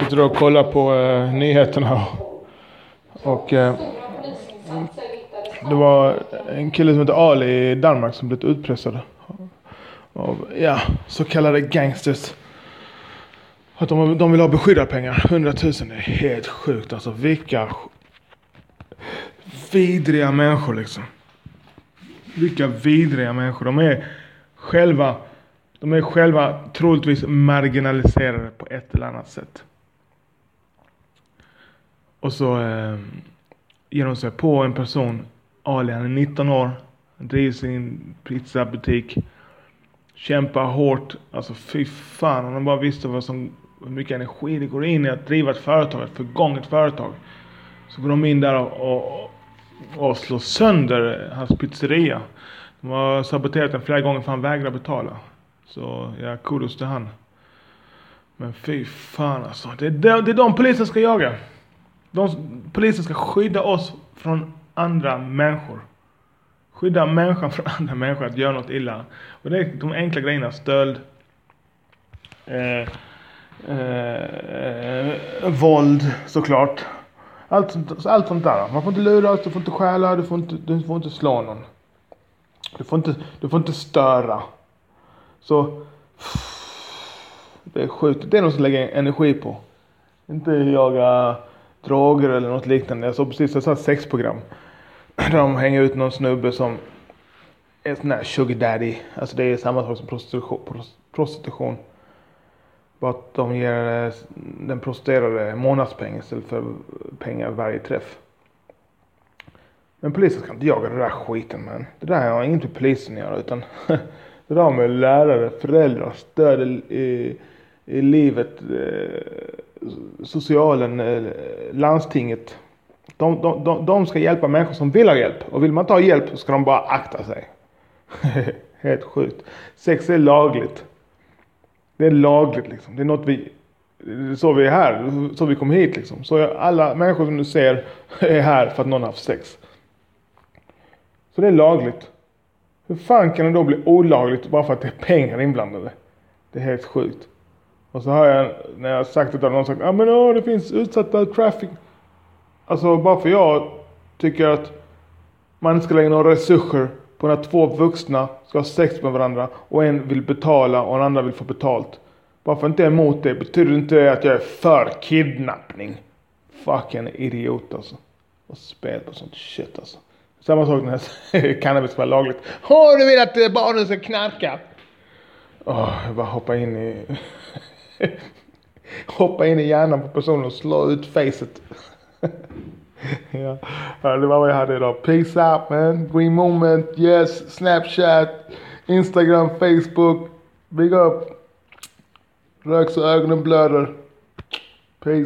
Sitter och kollar på eh, nyheterna. Och eh, det var en kille som heter Ali i Danmark som blivit utpressad. Av, ja, så kallade gangsters. Att de, de vill ha beskyddarpengar. 100 000 det är helt sjukt alltså. Vilka vidriga människor liksom. Vilka vidriga människor. De är själva, de är själva troligtvis marginaliserade på ett eller annat sätt. Och så eh, ger de sig på en person. Ali han är 19 år. Han driver sin pizzabutik. Kämpar hårt. Alltså fy fan. Om de bara visste vad som, hur mycket energi det går in i att driva ett företag. Ett förgånget företag. Så går de in där och, och, och slår sönder hans pizzeria. De har saboterat den flera gånger för han vägrar betala. Så ja, kudos till han. Men fy fan alltså. Det är de, det är de polisen ska jaga. De, polisen ska skydda oss från andra människor. Skydda människan från andra människor att göra något illa. Och det är de enkla grejerna. Stöld. Eh, eh, våld såklart. Allt, sånt- allt sånt där. Man får inte luras, du får inte stjäla, du får inte, du får inte slå någon. Du får inte, du får inte störa. Så det är sjukt. Det är något som lägger energi på. Inte jaga droger eller något liknande. Jag såg precis ett sexprogram. Där de hänger ut någon snubbe som är sån här sugar daddy. Alltså det är samma sak som prostitution. prostitution. Bara att de ger eh, den prostituerade månadspeng istället för pengar varje träff. Men polisen ska inte jaga den där skiten man. Det där har inget med polisen att göra utan det där med lärare, föräldrar, stöd i, i, i livet, eh, socialen, eh, landstinget. De, de, de, de ska hjälpa människor som vill ha hjälp. Och vill man inte ha hjälp så ska de bara akta sig. Helt sjukt. Sex är lagligt. Det är lagligt liksom. Det är något vi... Det är så vi är här. Så vi kom hit liksom. Så alla människor som du ser är här för att någon har haft sex. Så det är lagligt. Hur fan kan det då bli olagligt bara för att det är pengar inblandade? Det är helt sjukt. Och så har jag, när jag sagt det, har någon sagt ja ah, men åh, det finns utsatta traffic. Alltså bara för jag tycker att man inte ska lägga några resurser på när två vuxna ska ha sex med varandra och en vill betala och den andra vill få betalt. Bara för att jag inte är emot det betyder inte det att jag är för kidnappning. Fucking idiot alltså. Och spel på sånt shit alltså. Samma sak när jag säger cannabis ska vara lagligt. Åh, du vill att eh, barnen ska knarka? Åh, jag bara hoppa in i hoppa in i hjärnan på personen och slå ut facet. ja. ja, det var vad jag hade idag. Peace out man. Green moment, yes. Snapchat, Instagram, Facebook. Big up. Rök så ögonen blöder. Peace.